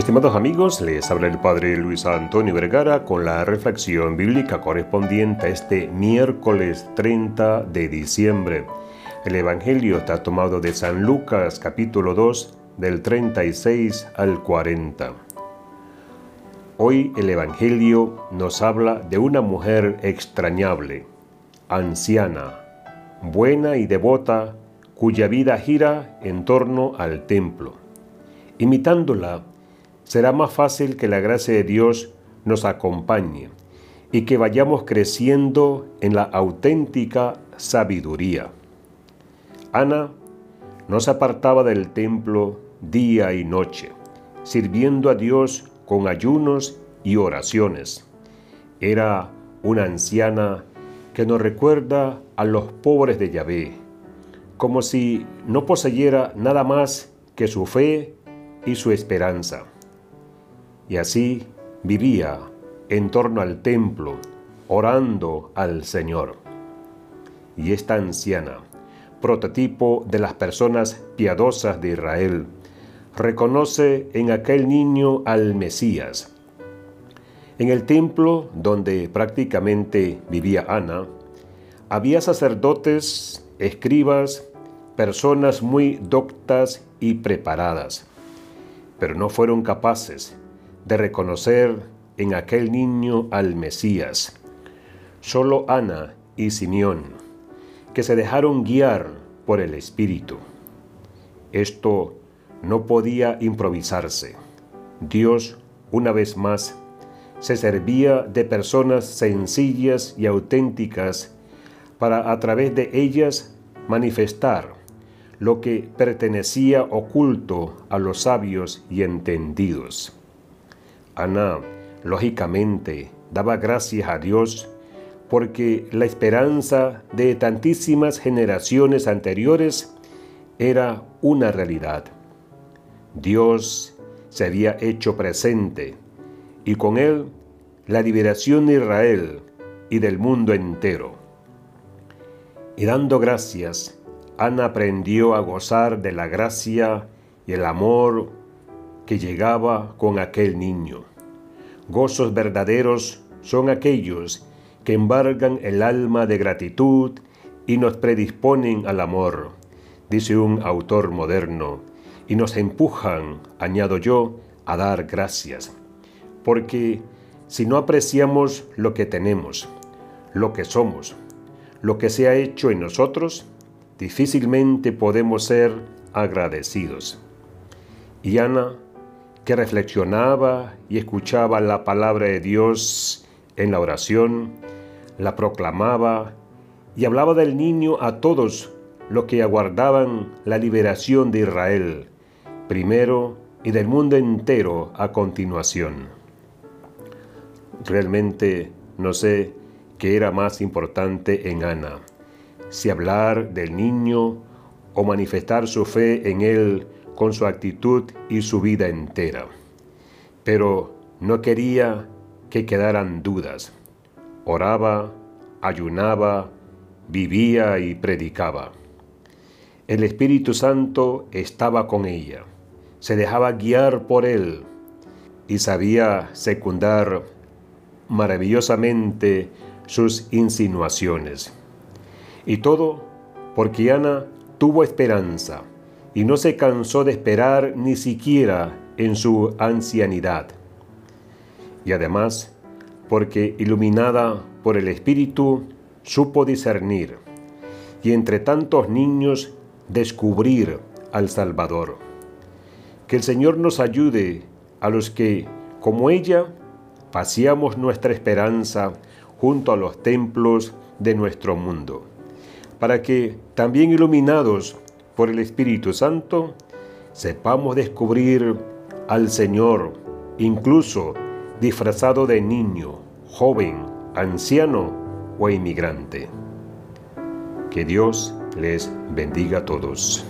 Estimados amigos, les habla el Padre Luis Antonio Vergara con la reflexión bíblica correspondiente a este miércoles 30 de diciembre. El Evangelio está tomado de San Lucas capítulo 2 del 36 al 40. Hoy el Evangelio nos habla de una mujer extrañable, anciana, buena y devota, cuya vida gira en torno al templo. Imitándola, será más fácil que la gracia de Dios nos acompañe y que vayamos creciendo en la auténtica sabiduría. Ana no se apartaba del templo día y noche, sirviendo a Dios con ayunos y oraciones. Era una anciana que nos recuerda a los pobres de Yahvé, como si no poseyera nada más que su fe y su esperanza y así vivía en torno al templo, orando al Señor. Y esta anciana, prototipo de las personas piadosas de Israel, reconoce en aquel niño al Mesías. En el templo donde prácticamente vivía Ana, había sacerdotes, escribas, personas muy doctas y preparadas, pero no fueron capaces de reconocer en aquel niño al Mesías. Solo Ana y Simeón, que se dejaron guiar por el Espíritu. Esto no podía improvisarse. Dios, una vez más, se servía de personas sencillas y auténticas para a través de ellas manifestar lo que pertenecía oculto a los sabios y entendidos. Ana, lógicamente, daba gracias a Dios porque la esperanza de tantísimas generaciones anteriores era una realidad. Dios se había hecho presente y con él la liberación de Israel y del mundo entero. Y dando gracias, Ana aprendió a gozar de la gracia y el amor que llegaba con aquel niño. Gozos verdaderos son aquellos que embargan el alma de gratitud y nos predisponen al amor, dice un autor moderno, y nos empujan, añado yo, a dar gracias. Porque si no apreciamos lo que tenemos, lo que somos, lo que se ha hecho en nosotros, difícilmente podemos ser agradecidos. Y Ana que reflexionaba y escuchaba la palabra de Dios en la oración, la proclamaba y hablaba del niño a todos los que aguardaban la liberación de Israel, primero y del mundo entero a continuación. Realmente no sé qué era más importante en Ana, si hablar del niño o manifestar su fe en él con su actitud y su vida entera. Pero no quería que quedaran dudas. Oraba, ayunaba, vivía y predicaba. El Espíritu Santo estaba con ella, se dejaba guiar por él y sabía secundar maravillosamente sus insinuaciones. Y todo porque Ana tuvo esperanza y no se cansó de esperar ni siquiera en su ancianidad. Y además, porque iluminada por el Espíritu, supo discernir y entre tantos niños descubrir al Salvador. Que el Señor nos ayude a los que, como ella, paseamos nuestra esperanza junto a los templos de nuestro mundo, para que, también iluminados por el Espíritu Santo, sepamos descubrir al Señor, incluso disfrazado de niño, joven, anciano o inmigrante. Que Dios les bendiga a todos.